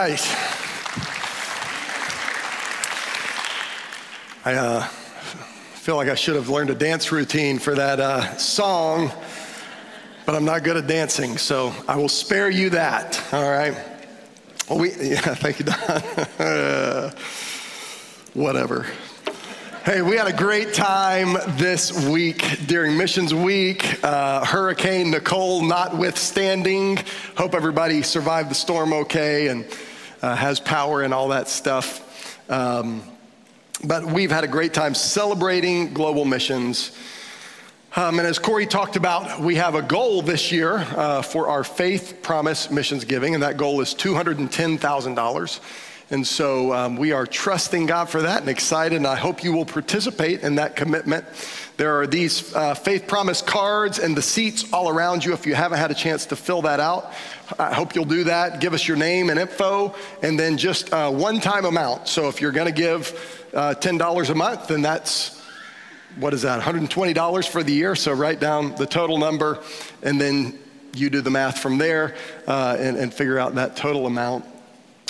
right. I uh, feel like I should have learned a dance routine for that uh, song, but I'm not good at dancing, so I will spare you that, all right? Well, we, yeah, thank you, Don. Whatever. Hey, we had a great time this week during Missions Week. Uh, Hurricane Nicole notwithstanding. Hope everybody survived the storm okay and uh, has power and all that stuff. Um, but we've had a great time celebrating global missions. Um, and as Corey talked about, we have a goal this year uh, for our Faith Promise Missions Giving, and that goal is $210,000. And so um, we are trusting God for that and excited, and I hope you will participate in that commitment. There are these uh, faith promise cards and the seats all around you if you haven't had a chance to fill that out. I hope you'll do that. Give us your name and info, and then just a one time amount. So if you're going to give uh, $10 a month, then that's what is that, $120 for the year? So write down the total number, and then you do the math from there uh, and, and figure out that total amount.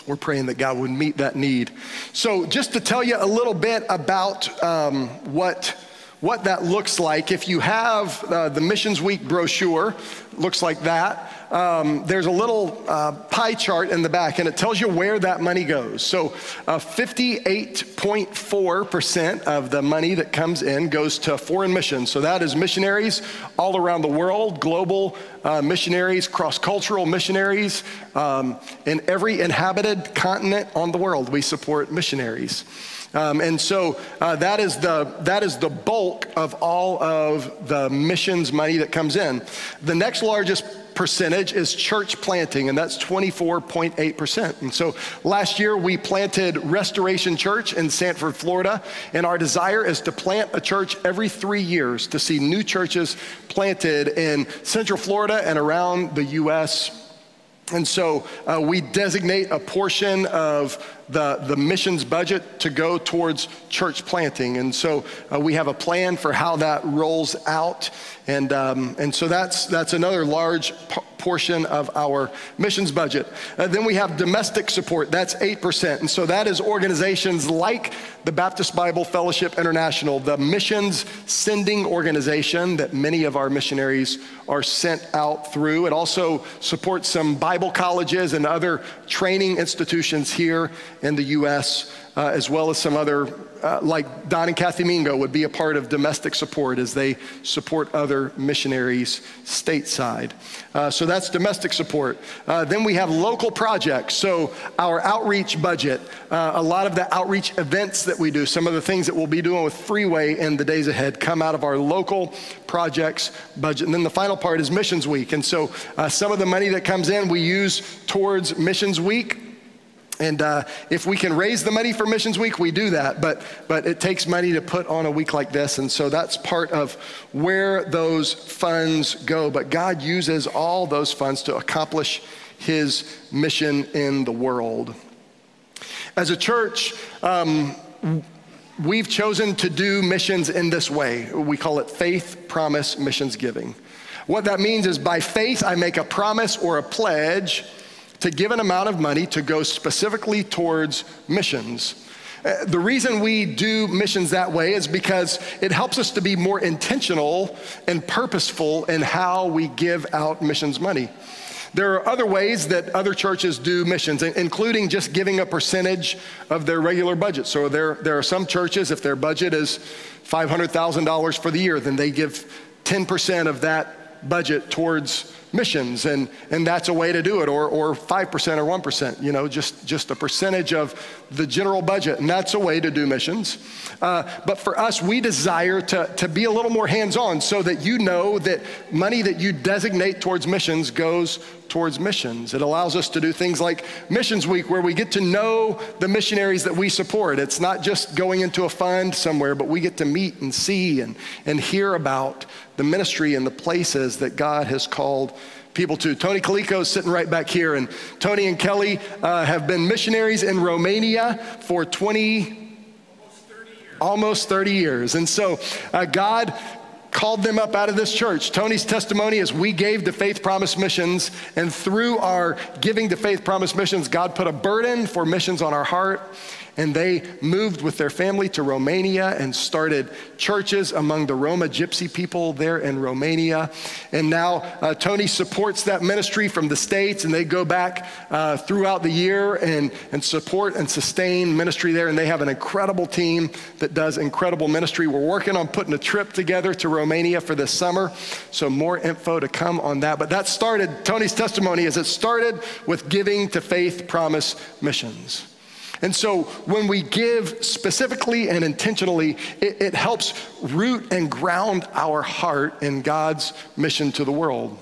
We're praying that God would meet that need. So, just to tell you a little bit about um, what what that looks like. If you have uh, the Missions Week brochure, looks like that. Um, there's a little uh, pie chart in the back, and it tells you where that money goes. So, uh, 58.4% of the money that comes in goes to foreign missions. So, that is missionaries all around the world, global uh, missionaries, cross cultural missionaries. Um, in every inhabited continent on the world, we support missionaries. Um, and so uh, that, is the, that is the bulk of all of the missions money that comes in. The next largest percentage is church planting, and that's 24.8%. And so last year we planted Restoration Church in Sanford, Florida, and our desire is to plant a church every three years to see new churches planted in Central Florida and around the U.S. And so uh, we designate a portion of the, the missions budget to go towards church planting. And so uh, we have a plan for how that rolls out. And, um, and so that's, that's another large p- portion of our missions budget. Uh, then we have domestic support, that's 8%. And so that is organizations like the Baptist Bible Fellowship International, the missions sending organization that many of our missionaries are sent out through. It also supports some Bible colleges and other training institutions here in the U.S., uh, as well as some other, uh, like Don and Kathy Mingo would be a part of domestic support as they support other missionaries stateside. Uh, so that's domestic support. Uh, then we have local projects. So our outreach budget, uh, a lot of the outreach events that we do, some of the things that we'll be doing with Freeway in the days ahead come out of our local projects budget. And then the final part is Missions Week. And so uh, some of the money that comes in we use towards Missions Week. And uh, if we can raise the money for Missions Week, we do that. But, but it takes money to put on a week like this. And so that's part of where those funds go. But God uses all those funds to accomplish his mission in the world. As a church, um, we've chosen to do missions in this way. We call it faith, promise, missions giving. What that means is by faith, I make a promise or a pledge to give an amount of money to go specifically towards missions. Uh, the reason we do missions that way is because it helps us to be more intentional and purposeful in how we give out missions money. There are other ways that other churches do missions, including just giving a percentage of their regular budget. So there, there are some churches, if their budget is $500,000 for the year, then they give 10% of that budget towards missions, and, and that's a way to do it, or, or 5% or 1%, you know, just, just a percentage of the general budget, and that's a way to do missions. Uh, but for us, we desire to, to be a little more hands on so that you know that money that you designate towards missions goes towards missions. It allows us to do things like Missions Week, where we get to know the missionaries that we support. It's not just going into a fund somewhere, but we get to meet and see and, and hear about the ministry and the places that God has called people to. Tony Calico is sitting right back here, and Tony and Kelly uh, have been missionaries in Romania for 20, almost 30 years. And so uh, God called them up out of this church. Tony's testimony is we gave to Faith Promise Missions, and through our giving to Faith Promise Missions, God put a burden for missions on our heart. And they moved with their family to Romania and started churches among the Roma gypsy people there in Romania. And now uh, Tony supports that ministry from the States, and they go back uh, throughout the year and, and support and sustain ministry there. And they have an incredible team that does incredible ministry. We're working on putting a trip together to Romania for this summer, so more info to come on that. But that started, Tony's testimony is it started with giving to Faith Promise Missions. And so when we give specifically and intentionally, it, it, helps root and ground our heart in God's mission to the world.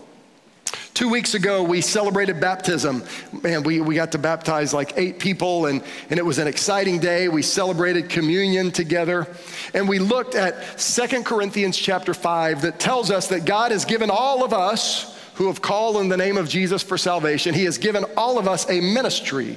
Two weeks ago, we celebrated baptism. Man, we, we got to baptize like eight people, and, and it was an exciting day. We celebrated communion together. And we looked at Second Corinthians chapter 5 that tells us that God has given all of us who have called in the name of Jesus for salvation, He has given all of us a ministry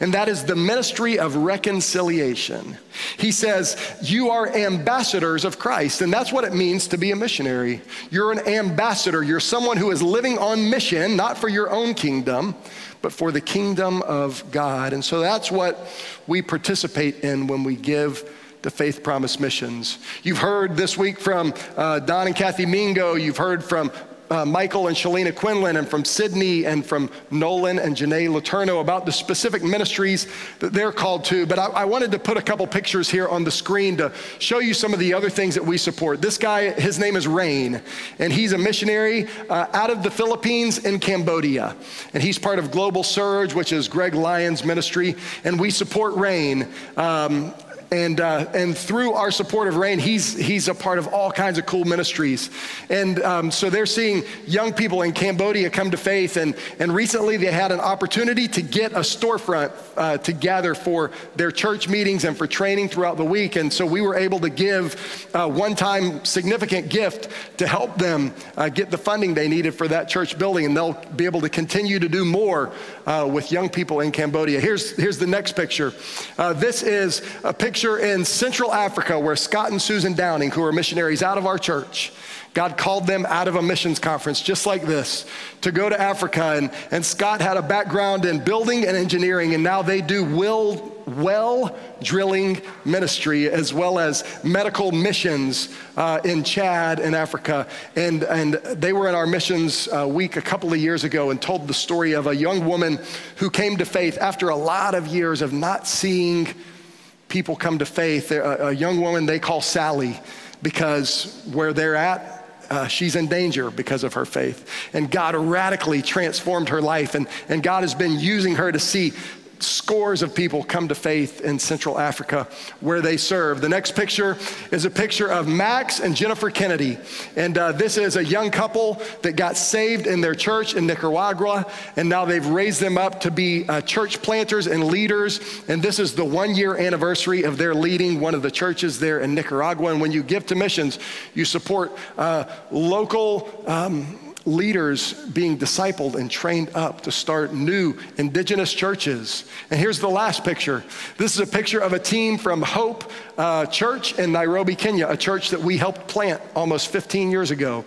and that is the ministry of reconciliation. He says, You are ambassadors of Christ, and that's what it means to be a missionary. You're an ambassador, you're someone who is living on mission, not for your own kingdom, but for the kingdom of God. And so that's what we participate in when we give to Faith Promise Missions. You've heard this week from uh, Don and Kathy Mingo. You've heard from uh, Michael and Shalina Quinlan and from Sydney and from Nolan and Janae Laterno about the specific ministries that they're called to. But I, I, wanted to put a couple pictures here on the screen to show you some of the other things that we support. This guy, his name is Rain, and he's a missionary uh, out of the Philippines in Cambodia. And he's part of Global Surge, which is Greg Lyons' ministry. And we support Rain. Um, and, uh, and through our support of Rain, he's, he's a part of all kinds of cool ministries. And um, so they're seeing young people in Cambodia come to faith. And, and recently they had an opportunity to get a storefront uh, together for their church meetings and for training throughout the week. And so we were able to give a one time significant gift to help them uh, get the funding they needed for that church building. And they'll be able to continue to do more uh, with young people in Cambodia. Here's, here's the next picture. Uh, this is a picture in Central Africa where Scott and Susan Downing, who are missionaries out of our church, God called them out of a missions conference just like this to go to Africa. And, and Scott had a background in building and engineering, and now they do well, well drilling ministry as well as medical missions uh, in Chad and Africa. And, and they were in our missions uh, week a couple of years ago and told the story of a young woman who came to faith after a lot of years of not seeing people come to faith. A, a young woman they call Sally because where they're at, uh, she's in danger because of her faith. And God radically transformed her life, and, and God has been using her to see scores of people come to faith in Central Africa where they serve. The next picture is a picture of Max and Jennifer Kennedy. And uh, this is a young couple that got saved in their church in Nicaragua. And now they've raised them up to be uh, church planters and leaders. And this is the one year anniversary of their leading one of the churches there in Nicaragua. And when you give to missions, you support uh, local. Um, leaders being discipled and trained up to start new indigenous churches. And here's the last picture. This is a picture of a team from Hope uh, Church in Nairobi, Kenya, a church that we helped plant almost 15 years ago.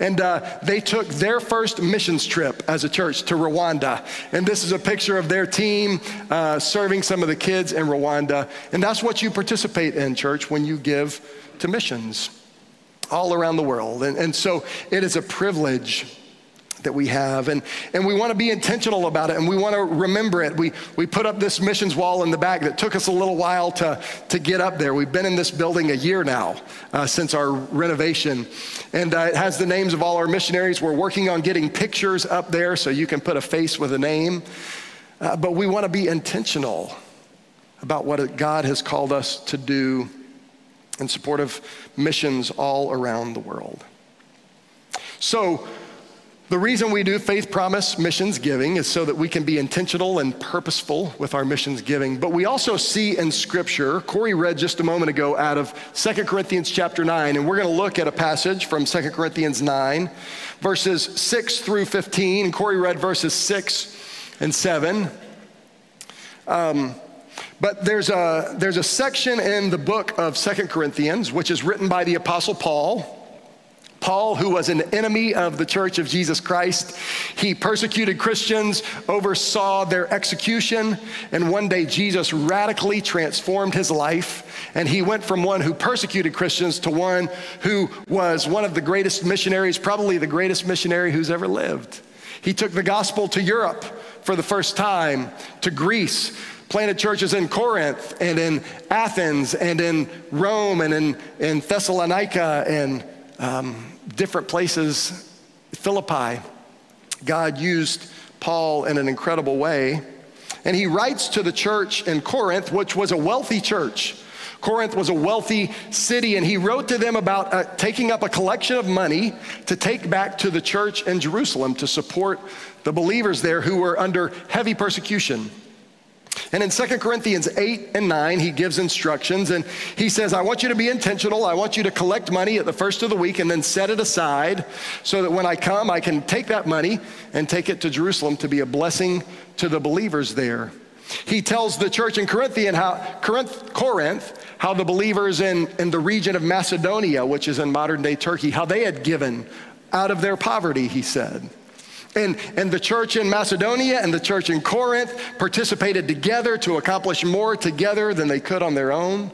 And uh, they took their first missions trip as a church to Rwanda. And this is a picture of their team uh, serving some of the kids in Rwanda. And that's what you participate in, church, when you give to missions all around the world. And, and so it is a privilege that we have. And, and we want to be intentional about it and we want to remember it. We, we put up this missions wall in the back that took us a little while to, to get up there. We've been in this building a year now uh, since our renovation. And uh, it has the names of all our missionaries. We're working on getting pictures up there so you can put a face with a name. Uh, but we want to be intentional about what God has called us to do in support of missions all around the world. So, the reason we do faith promise missions giving is so that we can be intentional and purposeful with our missions giving. But we also see in scripture, Corey read just a moment ago out of 2 Corinthians chapter 9, and we're going to look at a passage from 2 Corinthians 9, verses 6 through 15. And Corey read verses 6 and 7. Um, but there's a, there's a section in the book of Second Corinthians, which is written by the Apostle Paul. Paul, who was an enemy of the church of Jesus Christ, he persecuted Christians, oversaw their execution, and one day Jesus radically transformed his life. And he went from one who persecuted Christians to one who was one of the greatest missionaries, probably the greatest missionary who's ever lived. He took the gospel to Europe for the first time, to Greece, planted churches in Corinth and in Athens and in Rome and in, in Thessalonica and um, different places, Philippi. God used Paul in an incredible way. And he writes to the church in Corinth, which was a wealthy church. Corinth was a wealthy city, and he wrote to them about uh, taking up a collection of money to take back to the church in Jerusalem to support the believers there who were under heavy persecution. And in 2 Corinthians 8 and 9, he gives instructions and he says, I want you to be intentional. I want you to collect money at the first of the week and then set it aside so that when I come, I can take that money and take it to Jerusalem to be a blessing to the believers there. He tells the church in Corinthian how, Corinth, Corinth how the believers in, in the region of Macedonia, which is in modern day Turkey, how they had given out of their poverty, he said. And, and the church in Macedonia and the church in Corinth participated together to accomplish more together than they could on their own.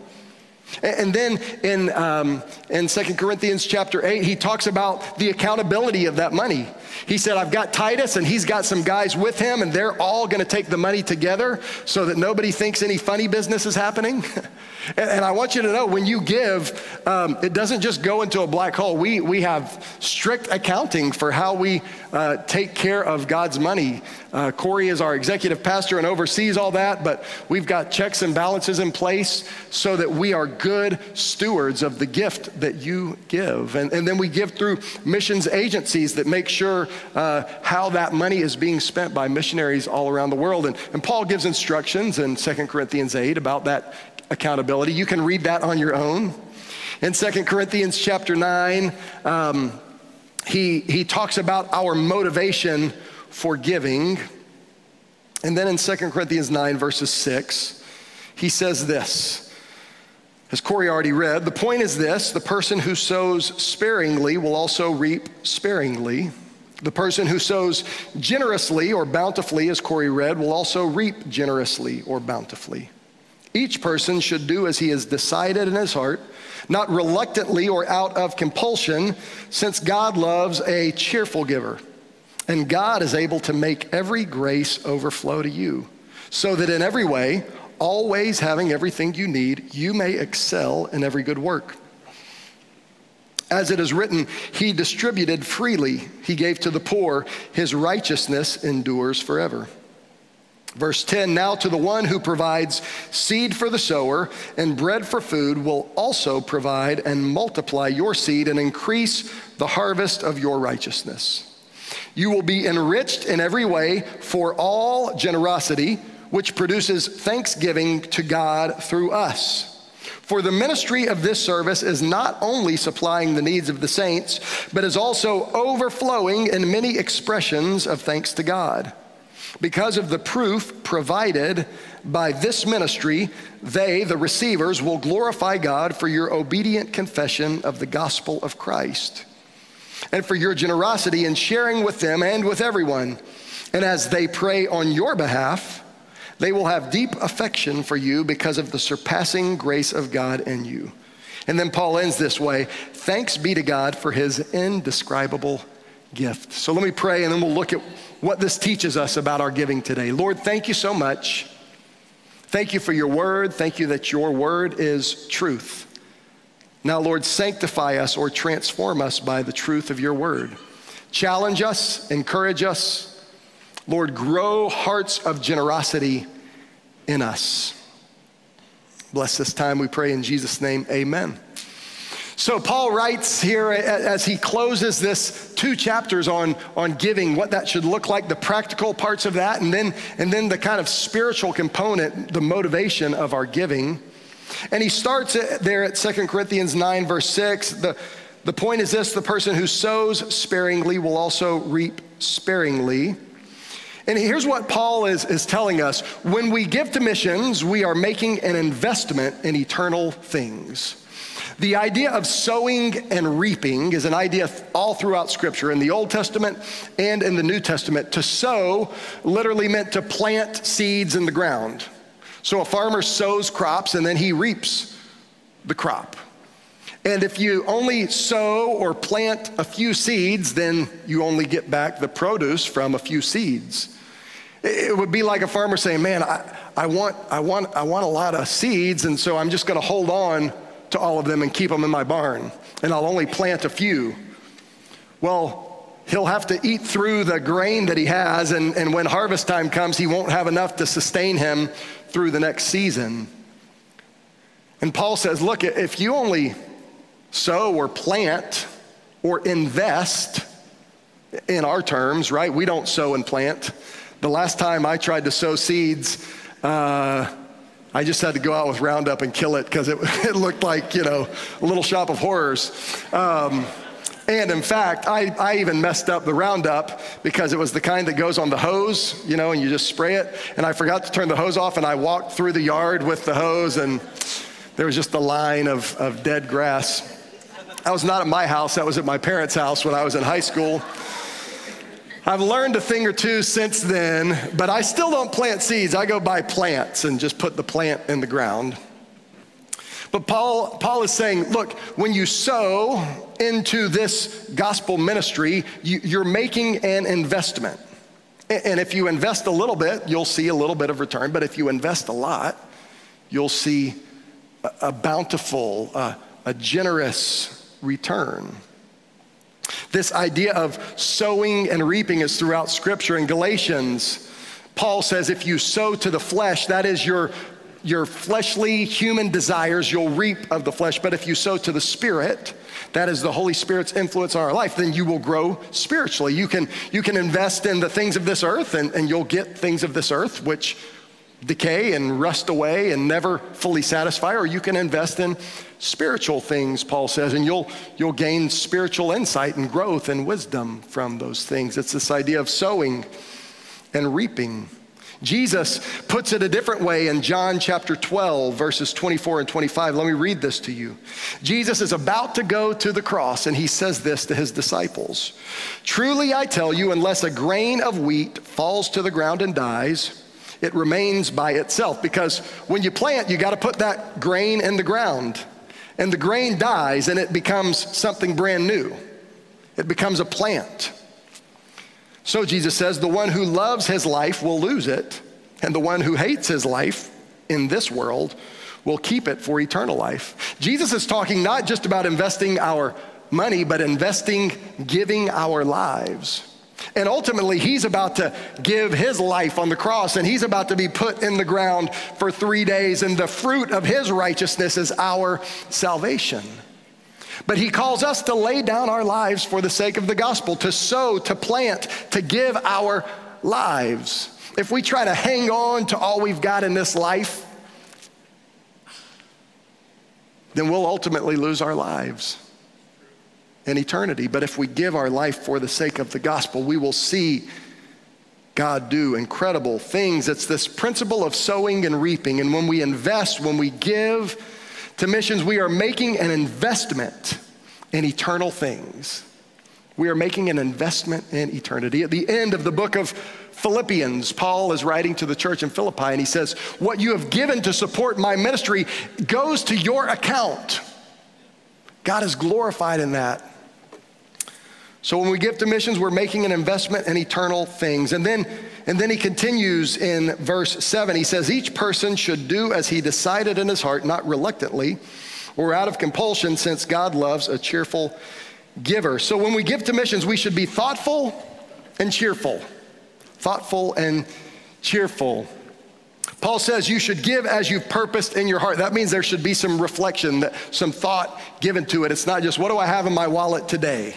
And then in, um, in 2 Corinthians chapter 8, he talks about the accountability of that money. He said, I've got Titus and he's got some guys with him, and they're all going to take the money together so that nobody thinks any funny business is happening. and, I want you to know when you give, um, it doesn't just go into a black hole. We, we have strict accounting for how we uh, take care of God's money. Uh, Corey is our executive pastor and oversees all that, but we've got checks and balances in place so that we are good stewards of the gift that you give. And, and then we give through missions agencies that make sure uh, how that money is being spent by missionaries all around the world. And, and Paul gives instructions in 2 Corinthians 8 about that accountability. You can read that on your own. In 2 Corinthians chapter 9, um, he, he talks about our motivation for giving. And then in 2 Corinthians 9, verses 6, he says this. As Corey already read, the point is this the person who sows sparingly will also reap sparingly. The person who sows generously or bountifully, as Corey read, will also reap generously or bountifully. Each person should do as he has decided in his heart, not reluctantly or out of compulsion, since God loves a cheerful giver. And God is able to make every grace overflow to you, so that in every way, always having everything you need, you may excel in every good work. As it is written, he distributed freely, he gave to the poor, his righteousness endures forever. Verse 10 Now to the one who provides seed for the sower and bread for food will also provide and multiply your seed and increase the harvest of your righteousness. You will be enriched in every way for all generosity, which produces thanksgiving to God through us. For the ministry of this service is not only supplying the needs of the saints, but is also overflowing in many expressions of thanks to God. Because of the proof provided by this ministry, they, the receivers, will glorify God for your obedient confession of the gospel of Christ and for your generosity in sharing with them and with everyone. And as they pray on your behalf, they will have deep affection for you because of the surpassing grace of God in you. And then Paul ends this way Thanks be to God for his indescribable gift. So let me pray and then we'll look at what this teaches us about our giving today. Lord, thank you so much. Thank you for your word. Thank you that your word is truth. Now, Lord, sanctify us or transform us by the truth of your word. Challenge us, encourage us. Lord, grow hearts of generosity in us. Bless this time, we pray in Jesus' name. Amen. So, Paul writes here as he closes this two chapters on, on giving, what that should look like, the practical parts of that, and then, and then the kind of spiritual component, the motivation of our giving. And he starts there at 2 Corinthians 9, verse 6. The, the point is this the person who sows sparingly will also reap sparingly. And here's what Paul is, is telling us when we give to missions, we are making an investment in eternal things. The idea of sowing and reaping is an idea all throughout Scripture, in the Old Testament and in the New Testament. To sow literally meant to plant seeds in the ground. So a farmer sows crops and then he reaps the crop. And if you only sow or plant a few seeds, then you only get back the produce from a few seeds. It would be like a farmer saying, Man, I, I, want, I, want, I want a lot of seeds, and so I'm just going to hold on to all of them and keep them in my barn, and I'll only plant a few. Well, he'll have to eat through the grain that he has, and, and when harvest time comes, he won't have enough to sustain him through the next season. And Paul says, Look, if you only sow or plant or invest, in our terms, right? We don't sow and plant. The last time I tried to sow seeds, uh, I just had to go out with Roundup and kill it because it, it, looked like, you know, a little shop of horrors. Um, and in fact, I, I even messed up the Roundup because it was the kind that goes on the hose, you know, and you just spray it. And I forgot to turn the hose off, and I walked through the yard with the hose, and there was just a line of, of dead grass. That was not at my house, that was at my parents' house when I was in high school. I've learned a thing or two since then, but I still don't plant seeds. I go buy plants and just put the plant in the ground. But Paul, Paul is saying, look, when you sow into this gospel ministry, you, are making an investment. And if you invest a little bit, you'll see a little bit of return. But if you invest a lot, you'll see a, a bountiful, uh, a generous return. This idea of sowing and reaping is throughout Scripture. In Galatians, Paul says, if you sow to the flesh, that is your, your fleshly human desires, you'll reap of the flesh. But if you sow to the Spirit, that is the Holy Spirit's influence on our life, then you will grow spiritually. You can, you can invest in the things of this earth and, and you'll get things of this earth, which decay and rust away and never fully satisfy, or you can invest in spiritual things, Paul says, and you'll, you'll gain spiritual insight and growth and wisdom from those things. It's this idea of sowing and reaping. Jesus puts it a different way in John chapter 12, verses 24 and 25. Let me read this to you. Jesus is about to go to the cross, and he says this to his disciples Truly I tell you, unless a grain of wheat falls to the ground and dies, it remains by itself because when you plant, you got to put that grain in the ground. And the grain dies and it becomes something brand new. It becomes a plant. So Jesus says, the one who loves his life will lose it, and the one who hates his life in this world will keep it for eternal life. Jesus is talking not just about investing our money, but investing, giving our lives. And ultimately, he's about to give his life on the cross and he's about to be put in the ground for three days. And the fruit of his righteousness is our salvation. But he calls us to lay down our lives for the sake of the gospel, to sow, to plant, to give our lives. If we try to hang on to all we've got in this life, then we'll ultimately lose our lives in eternity. But if we give our life for the sake of the gospel, we will see God do incredible things. It's this principle of sowing and reaping. And when we invest, when we give to missions, we are making an investment in eternal things. We are making an investment in eternity. At the end of the book of Philippians, Paul is writing to the church in Philippi, and he says, What you have given to support my ministry goes to your account. God is glorified in that. So when we give to missions, we're making an investment in eternal things. And then, and then he continues in verse 7. He says, Each person should do as he decided in his heart, not reluctantly or out of compulsion, since God loves a cheerful giver. So when we give to missions, we should be thoughtful and cheerful. Thoughtful and cheerful. Paul says you should give as you've purposed in your heart. That means there should be some reflection, some thought given to it. It's not just, what do I have in my wallet today?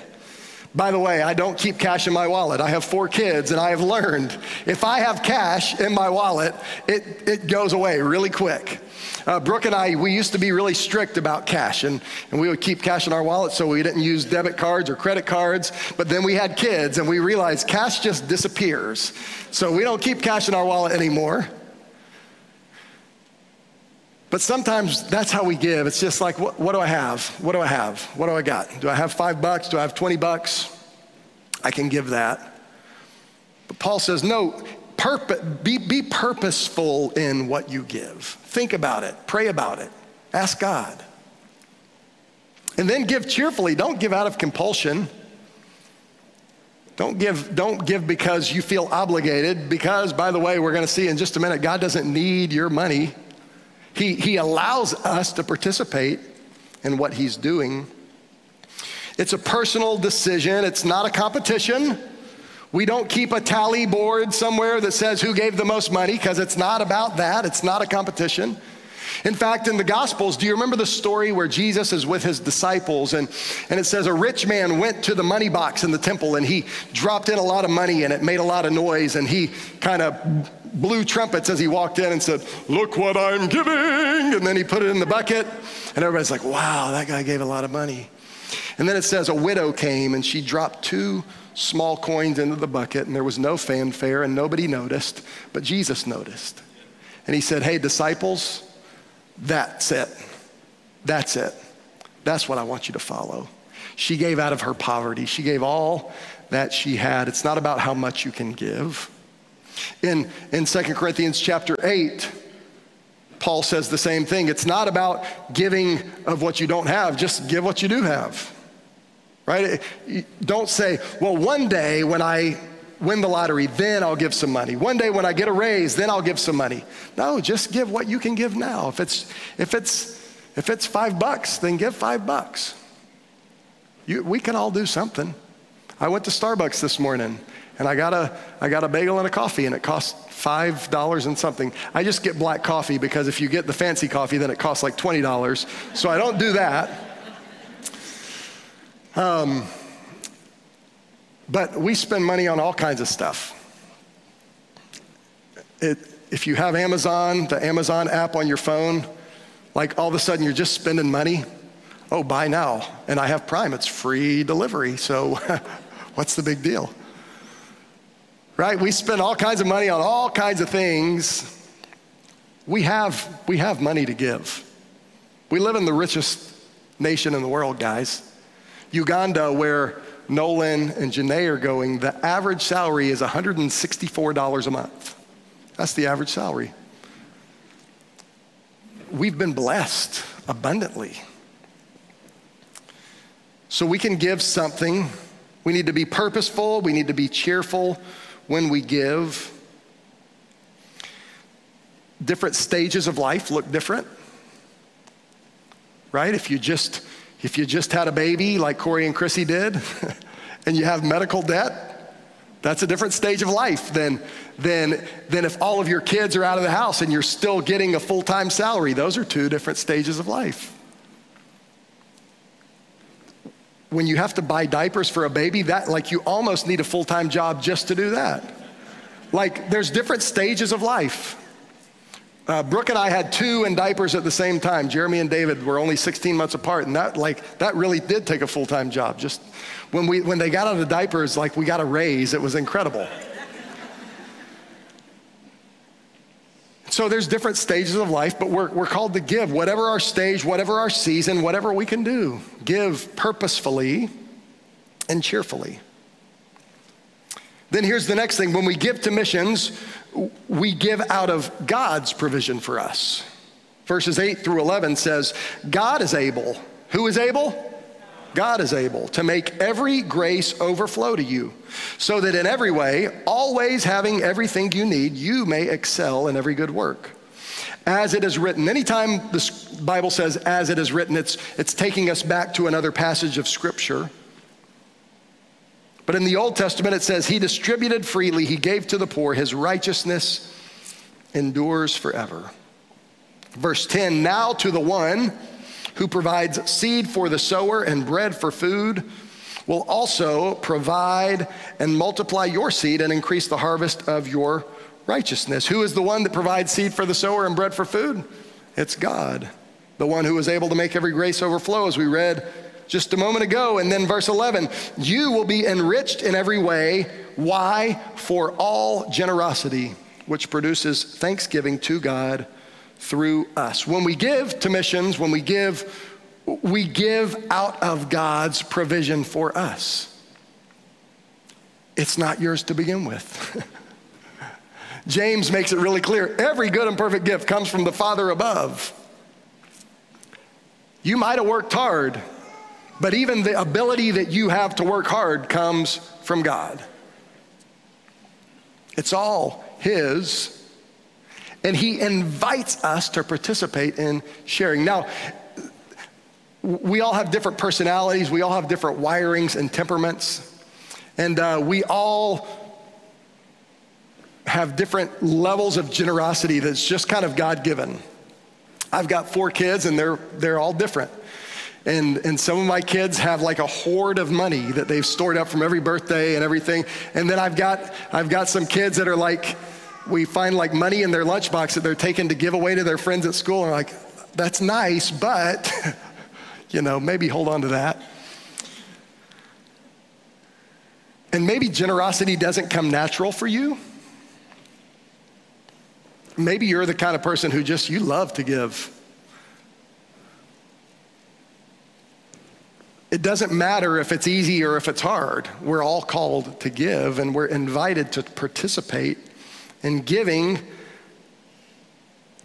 By the way, I don't keep cash in my wallet. I have four kids, and I have learned if I have cash in my wallet, it, it goes away really quick. Uh, Brooke and I, we used to be really strict about cash, and, and we would keep cash in our wallet so we didn't use debit cards or credit cards. But then we had kids, and we realized cash just disappears. So we don't keep cash in our wallet anymore. But sometimes that's how we give. It's just like, what, what, do I have? What do I have? What do I got? Do I have five bucks? Do I have 20 bucks? I can give that. But Paul says, no, purpose, be, be purposeful in what you give. Think about it, pray about it, ask God. And then give cheerfully. Don't give out of compulsion. Don't give, don't give because you feel obligated, because, by the way, we're going to see in just a minute, God doesn't need your money. He, he allows us to participate in what He's doing. It's a personal decision, it's not a competition. We don't keep a tally board somewhere that says who gave the most money because it's not about that, it's not a competition. In fact, in the Gospels, do you remember the story where Jesus is with his disciples and, and it says a rich man went to the money box in the temple and he dropped in a lot of money and it made a lot of noise and he kind of blew trumpets as he walked in and said, Look what I'm giving. And then he put it in the bucket and everybody's like, Wow, that guy gave a lot of money. And then it says a widow came and she dropped two small coins into the bucket and there was no fanfare and nobody noticed, but Jesus noticed. And he said, Hey, disciples, that's it. That's it. That's what I want you to follow. She gave out of her poverty. She gave all that she had. It's not about how much you can give. In, in 2 Corinthians chapter 8, Paul says the same thing. It's not about giving of what you don't have, just give what you do have. Right? Don't say, well, one day when I win the lottery, then I'll give some money. One day when I get a raise, then I'll give some money. No, just give what you can give now. If it's if it's if it's five bucks, then give five bucks. You, we can all do something. I went to Starbucks this morning and I got a I got a bagel and a coffee and it cost five dollars and something. I just get black coffee because if you get the fancy coffee, then it costs like twenty dollars. So I don't do that. Um, but we spend money on all kinds of stuff. It, if you have Amazon, the Amazon app on your phone, like all of a sudden you're just spending money. Oh, buy now. And I have Prime, it's free delivery. So what's the big deal? Right? We spend all kinds of money on all kinds of things. We have, we have money to give. We live in the richest nation in the world, guys. Uganda, where Nolan and Janae are going, the average salary is $164 a month. That's the average salary. We've been blessed abundantly. So we can give something. We need to be purposeful, we need to be cheerful when we give. Different stages of life look different. Right? If you just if you just had a baby like Corey and Chrissy did, and you have medical debt, that's a different stage of life than, than, than if all of your kids are out of the house and you're still getting a full time salary. Those are two different stages of life. When you have to buy diapers for a baby, that like you almost need a full time job just to do that. Like there's different stages of life. Uh, Brooke and I had two in diapers at the same time. Jeremy and David were only 16 months apart, and that like that really did take a full time job. Just when we when they got out of the diapers, like we got a raise. It was incredible. So there's different stages of life, but we're, we're called to give, whatever our stage, whatever our season, whatever we can do. Give purposefully and cheerfully. Then here's the next thing when we give to missions, we give out of God's provision for us. Verses 8 through 11 says, God is able. Who is able? God is able to make every grace overflow to you, so that in every way, always having everything you need, you may excel in every good work. As it is written, anytime the Bible says as it is written, it's, it's taking us back to another passage of Scripture. But in the Old Testament, it says, He distributed freely, He gave to the poor, His righteousness endures forever. Verse 10 Now to the one who provides seed for the sower and bread for food will also provide and multiply your seed and increase the harvest of your righteousness. Who is the one that provides seed for the sower and bread for food? It's God, the one who is able to make every grace overflow, as we read just a moment ago. And then verse 11, you will be enriched in every way. Why? For all generosity, which produces thanksgiving to God through us. When we give to missions, when we give, we give out of God's provision for us. It's not yours to begin with. James makes it really clear every good and perfect gift comes from the Father above. You might have worked hard, but even the ability that you have to work hard comes from God. It's all His. And He invites us to participate in sharing. Now, we all have different personalities, we all have different wirings and temperaments, and uh, we all have different levels of generosity that's just kind of God given. I've got four kids, and they're, they're all different. And, and some of my kids have like a hoard of money that they've stored up from every birthday and everything. And then I've got, I've got some kids that are like, we find like money in their lunchbox that they're taking to give away to their friends at school. And like, that's nice, but, you know, maybe hold on to that. And maybe generosity doesn't come natural for you. Maybe you're the kind of person who just, you love to give. It doesn't matter if it's easy or if it's hard. We're all called to give and we're invited to participate in giving.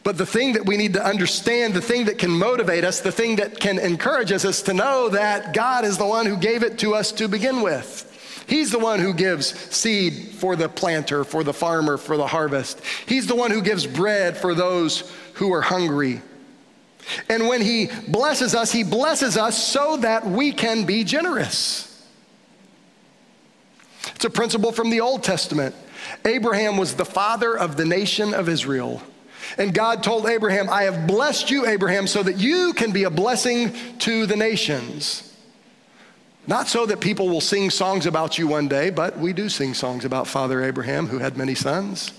But the thing that we need to understand, the thing that can motivate us, the thing that can encourage us is to know that God is the one who gave it to us to begin with. He's the one who gives seed for the planter, for the farmer, for the harvest. He's the one who gives bread for those who are hungry. And when He blesses us, He blesses us so that we can be generous. It's a principle from the Old Testament. Abraham was the father of the nation of Israel. And God told Abraham, I have blessed you, Abraham, so that you can be a blessing to the nations. Not so that people will sing songs about you one day, but we do sing songs about Father Abraham, who had many sons.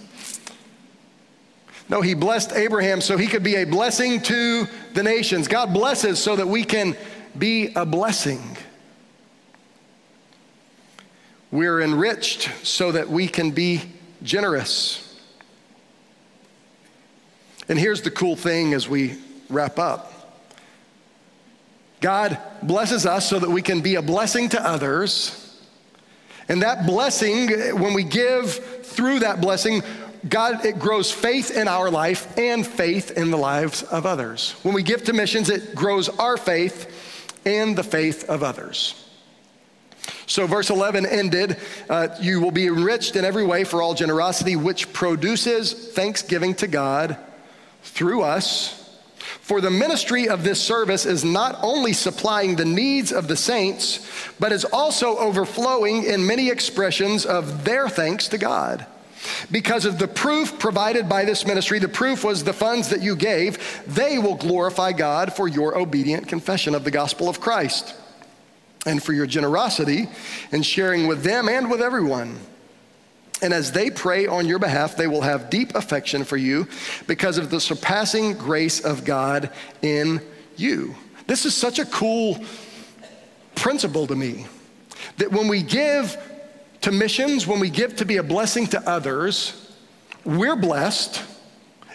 No, he blessed Abraham so he could be a blessing to the nations. God blesses so that we can be a blessing. We're enriched so that we can be generous. And here's the cool thing as we wrap up God blesses us so that we can be a blessing to others. And that blessing, when we give through that blessing, God, it grows faith in our life and faith in the lives of others. When we give to missions, it grows our faith and the faith of others. So, verse 11 ended uh, You will be enriched in every way for all generosity, which produces thanksgiving to God through us. For the ministry of this service is not only supplying the needs of the saints, but is also overflowing in many expressions of their thanks to God. Because of the proof provided by this ministry, the proof was the funds that you gave, they will glorify God for your obedient confession of the gospel of Christ and for your generosity in sharing with them and with everyone. And as they pray on your behalf, they will have deep affection for you because of the surpassing grace of God in you. This is such a cool principle to me that when we give to missions, when we give to be a blessing to others, we're blessed.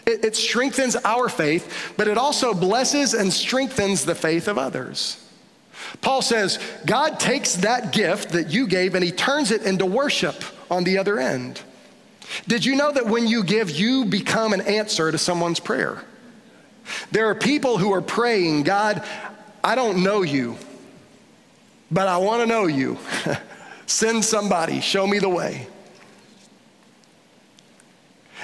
It, it, strengthens our faith, but it also blesses and strengthens the faith of others. Paul says, God takes that gift that you gave and he turns it into worship on the other end. Did you know that when you give, you become an answer to someone's prayer? There are people who are praying, God, I don't know you, but I want to know you. Send somebody, show me the way.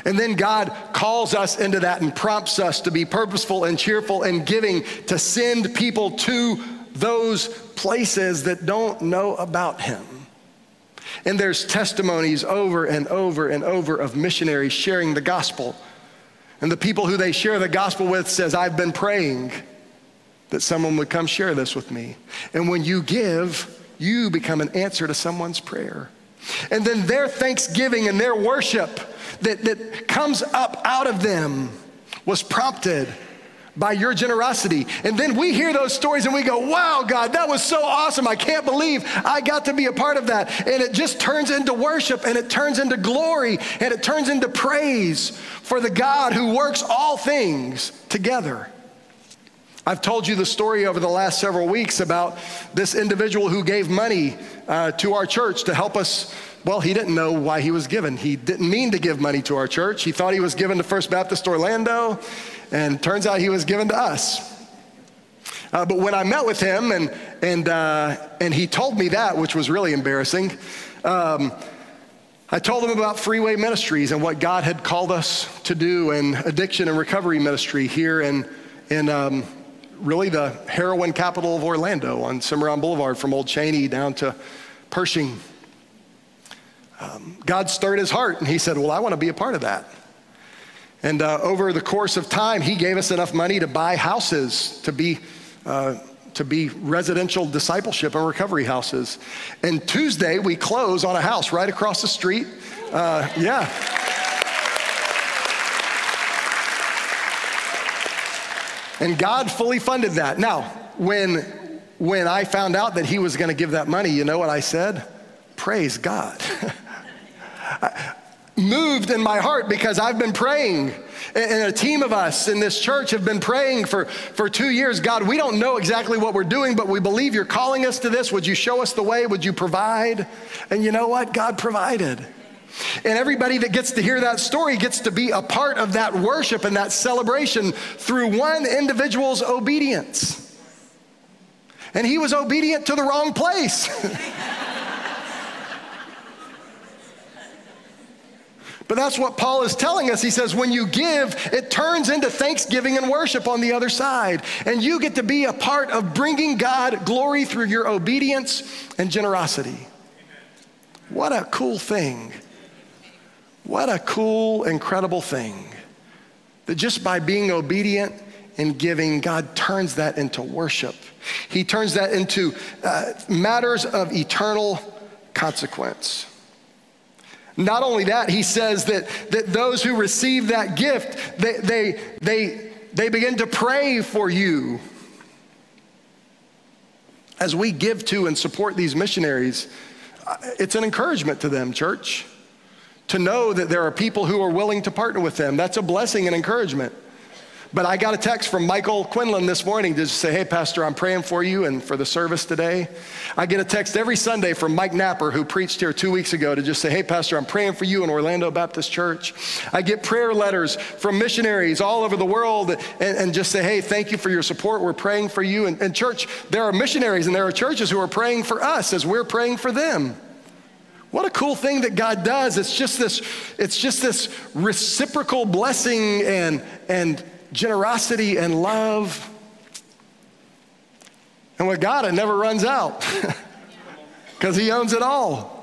And then God calls us into that and prompts us to be purposeful and cheerful and giving, to send people to those places that don't know about Him. And there's testimonies over and over and over of missionaries sharing the gospel. And the people who they share the gospel with says, I've been praying that someone would come share this with me. And when you give, you become an answer to someone's prayer. And then their thanksgiving and their worship that, that comes up out of them was prompted by your generosity. And then we hear those stories and we go, wow, God, that was so awesome. I can't believe I got to be a part of that. And it just turns into worship and it turns into glory and it turns into praise for the God who works all things together. I've told you the story over the last several weeks about this individual who gave money uh, to our church to help us. Well, he didn't know why he was given. He didn't mean to give money to our church. He thought he was given to First Baptist Orlando and turns out he was given to us. Uh, but when I met with him and, and, uh, and he told me that, which was really embarrassing, um, I told him about Freeway Ministries and what God had called us to do in addiction and recovery ministry here in, in um, really the heroin capital of Orlando on Semoran Boulevard from Old Cheney down to Pershing. Um, God stirred his heart and he said, Well, I want to be a part of that. And uh, over the course of time, he gave us enough money to buy houses to be. Uh, to be residential discipleship and recovery houses. And Tuesday, we close on a house right across the street. Uh, yeah. And God fully funded that. Now, when, when I found out that He was going to give that money, you know what I said? Praise God. moved in my heart because I've been praying. And a team of us in this church have been praying for, for two years. God, we don't know exactly what we're doing, but we believe you're calling us to this. Would you show us the way? Would you provide? And you know what? God provided. And everybody that gets to hear that story gets to be a part of that worship and that celebration through one individual's obedience. And he was obedient to the wrong place. But that's what Paul is telling us. He says, when you give, it turns into thanksgiving and worship on the other side. And you get to be a part of bringing God glory through your obedience and generosity. What a cool thing. What a cool, incredible thing. That just by being obedient and giving, God turns that into worship. He turns that into uh, matters of eternal consequence. Not only that, he says that, that those who receive that gift, they, they, they, they begin to pray for you. As we give to and support these missionaries, uh, it's an encouragement to them, church, to know that there are people who are willing to partner with them. That's a blessing and encouragement. But I got a text from Michael Quinlan this morning to say, hey, Pastor, I'm praying for you and for the service today. I get a text every Sunday from Mike Napper, who preached here two weeks ago, to just say, hey, Pastor, I'm praying for you in Orlando Baptist Church. I get prayer letters from missionaries all over the world and, and just say, hey, thank you for your support. We're praying for you. And, and church, there are missionaries and there are churches who are praying for us as we're praying for them. What a cool thing that God does. It's just this, it's just this reciprocal blessing and, and generosity and love. And with God, it never runs out because He owns it all.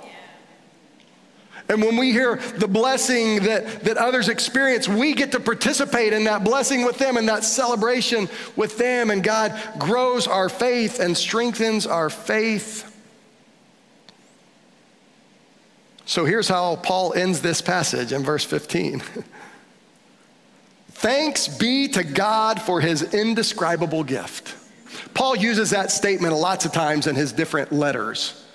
And when we hear the blessing that, that others experience, we get to participate in that blessing with them and that celebration with them. And God grows our faith and strengthens our faith. So here's how Paul ends this passage in verse 15. Thanks be to God for his indescribable gift. Paul uses that statement lots of times in his different letters.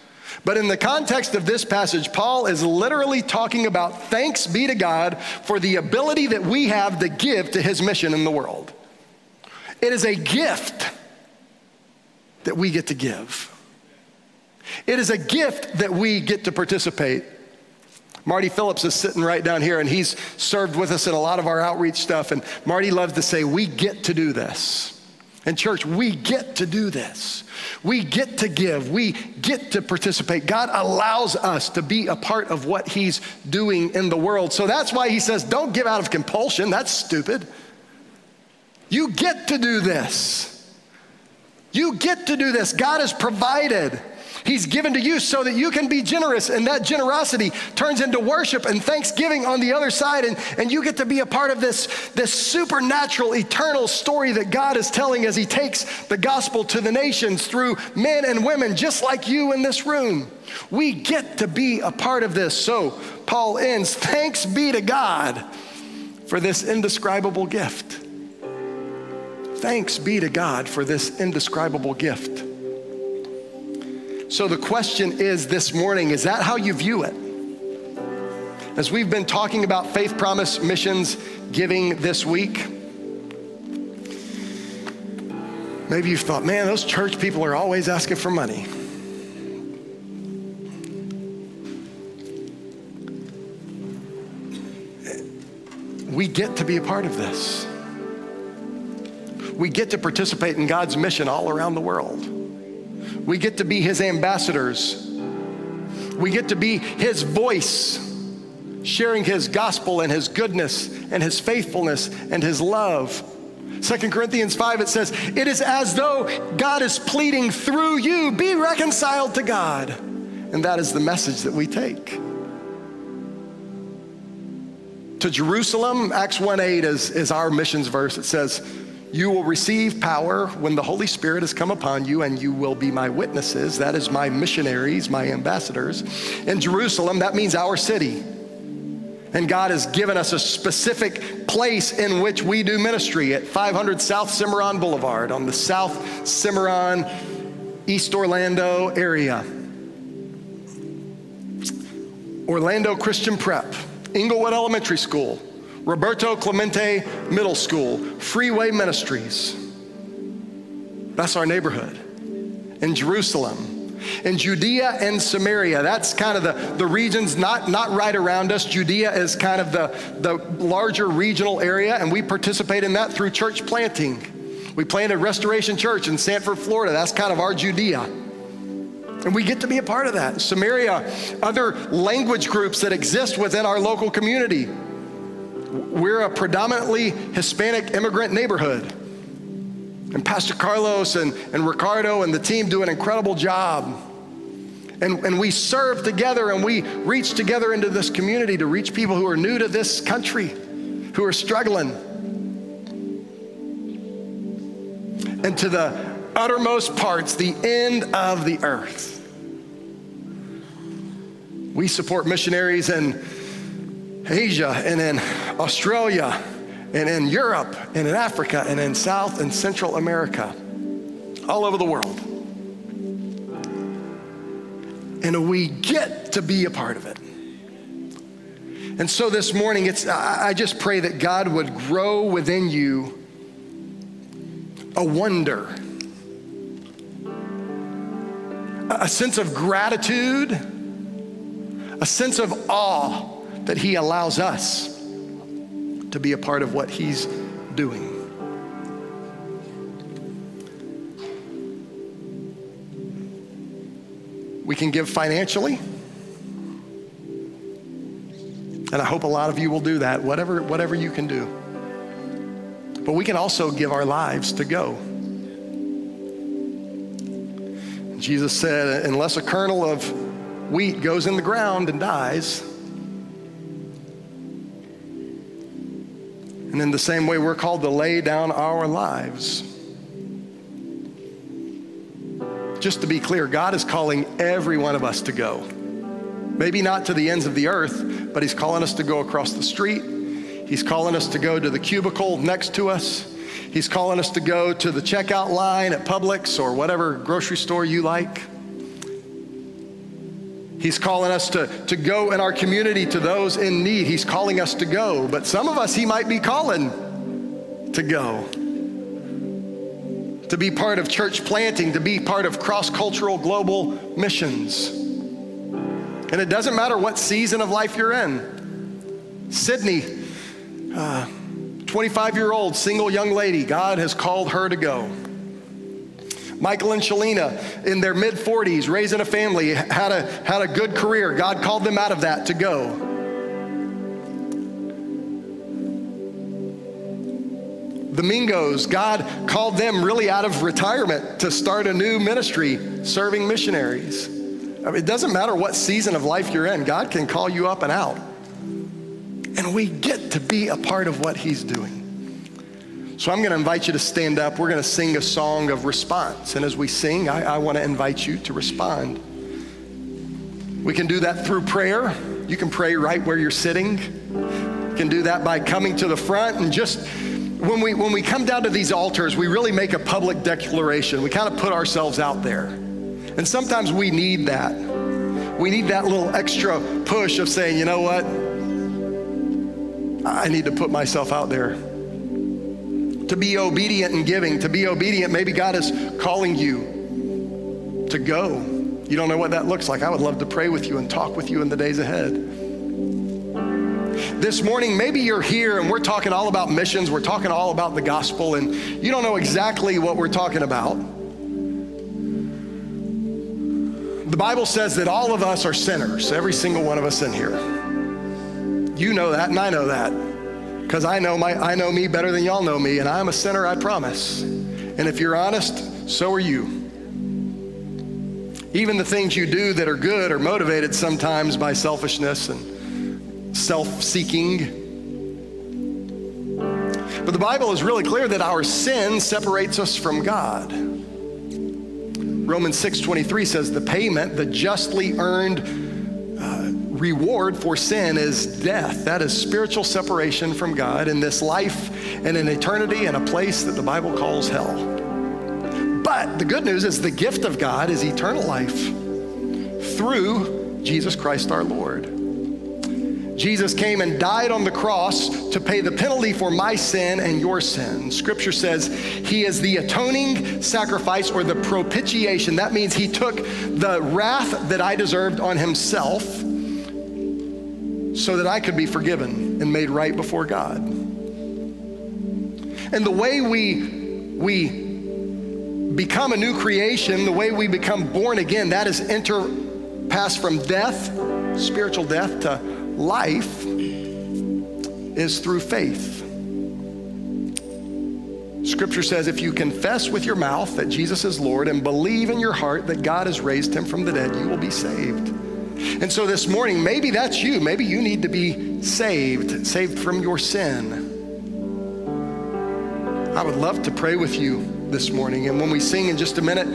But in the context of this passage, Paul is literally talking about thanks be to God for the ability that we have to give to his mission in the world. It is a gift that we get to give. It is a gift that we get to participate Marty Phillips is sitting right down here, and he's served with us in a lot of our outreach stuff. And Marty loves to say, We get to do this. And, church, we get to do this. We get to give. We get to participate. God allows us to be a part of what He's doing in the world. So that's why He says, Don't give out of compulsion. That's stupid. You get to do this. You get to do this. God has provided. He's given to you so that you can be generous, and that generosity turns into worship and thanksgiving on the other side, and, and you get to be a part of this, this supernatural, eternal story that God is telling as He takes the gospel to the nations through men and women just like you in this room. We get to be a part of this. So, Paul ends Thanks be to God for this indescribable gift. thanks be to God for this indescribable gift. So the question is this morning is that how you view it? As we've been talking about faith promise missions giving this week, maybe you've thought, man, those church people are always asking for money. We get to be a part of this. We get to participate in God's mission all around the world. We get to be His ambassadors. We get to be His voice, sharing His gospel and His goodness and His faithfulness and His love. 2 Corinthians 5, it says, It is as though God is pleading through you, be reconciled to God. And that is the message that we take. To Jerusalem, Acts 1 8 is, is our missions verse. It says, you will receive power when the Holy Spirit has come upon you, and you will be my witnesses. That is my missionaries, my ambassadors. In Jerusalem, that means our city. And God has given us a specific place in which we do ministry at 500 South Semoran Boulevard on the South Semoran, East Orlando area. Orlando Christian Prep, Inglewood Elementary School, Roberto Clemente Middle School, Freeway Ministries. That's our neighborhood. In Jerusalem, in Judea and Samaria, that's kind of the, the regions not, not right around us. Judea is kind of the, the larger regional area, and we participate in that through church planting. We planted Restoration Church in Sanford, Florida. That's kind of our Judea. And we get to be a part of that. Samaria, other language groups that exist within our local community. We're a predominantly Hispanic immigrant neighborhood. And Pastor Carlos and, and Ricardo and the team do an incredible job. And, and we serve together and we reach together into this community to reach people who are new to this country, who are struggling. And to the uttermost parts, the end of the earth. We support missionaries and Asia and in Australia and in Europe and in Africa and in South and Central America, all over the world. And we get to be a part of it. And so this morning, it's, I just pray that God would grow within you a wonder, a sense of gratitude, a sense of awe that He allows us to be a part of what He's doing. We can give financially. And I hope a lot of you will do that, whatever, whatever you can do. But we can also give our lives to go. Jesus said, unless a kernel of wheat goes in the ground and dies, And in the same way, we're called to lay down our lives. Just to be clear, God is calling every one of us to go. Maybe not to the ends of the earth, but He's calling us to go across the street. He's calling us to go to the cubicle next to us. He's calling us to go to the checkout line at Publix or whatever grocery store you like. He's calling us to, to go in our community to those in need. He's calling us to go. But some of us, He might be calling to go. To be part of church planting, to be part of cross cultural global missions. And it doesn't matter what season of life you're in. Sydney, 25 uh, year old single young lady, God has called her to go. Michael and Shalina in their mid 40s, raising a family, had a, had a good career. God called them out of that to go. The Mingos, God called them really out of retirement to start a new ministry serving missionaries. I mean, it doesn't matter what season of life you're in, God can call you up and out. And we get to be a part of what He's doing. So I'm going to invite you to stand up. We're going to sing a song of response. And as we sing, I, I want to invite you to respond. We can do that through prayer. You can pray right where you're sitting. You can do that by coming to the front and just when we, when we come down to these altars, we really make a public declaration. We kind of put ourselves out there. And sometimes we need that. We need that little extra push of saying, you know what? I need to put myself out there. To be obedient and giving, to be obedient, maybe God is calling you to go. You don't know what that looks like. I would love to pray with you and talk with you in the days ahead this morning, maybe you're here and we're talking all about missions, we're talking all about the gospel, and you don't know exactly what we're talking about. The Bible says that all of us are sinners, every single one of us in here. You know that, and I know that. Because I know my I know me better than y'all know me, and I'm a sinner, I promise. And if you're honest, so are you. Even the things you do that are good are motivated sometimes by selfishness and self seeking. But the Bible is really clear that our sin separates us from God. Romans 6:23 says the payment, the justly earned reward for sin is death. That is spiritual separation from God in this life and in eternity in a place that the Bible calls hell. But the good news is the gift of God is eternal life through Jesus Christ our Lord. Jesus came and died on the cross to pay the penalty for my sin and your sin. Scripture says he is the atoning sacrifice or the propitiation. That means he took the wrath that I deserved on himself so that I could be forgiven and made right before God. And the way we, we become a new creation, the way we become born again, that is enter, pass from death, spiritual death, to life is through faith. Scripture says if you confess with your mouth that Jesus is Lord and believe in your heart that God has raised him from the dead, you will be saved. And so this morning, maybe that's you. Maybe you need to be saved, saved from your sin. I would love to pray with you this morning. And when we sing in just a minute,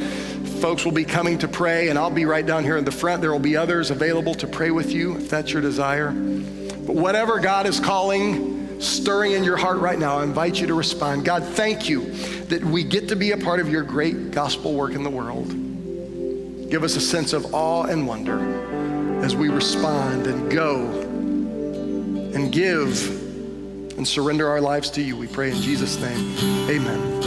folks will be coming to pray, and I'll be right down here in the front. There will be others available to pray with you if that's your desire. But whatever God is calling, stirring in your heart right now, I invite you to respond. God, thank you that we get to be a part of your great gospel work in the world. Give us a sense of awe and wonder as we respond and go and give and surrender our lives to you. We pray in Jesus' name. Amen.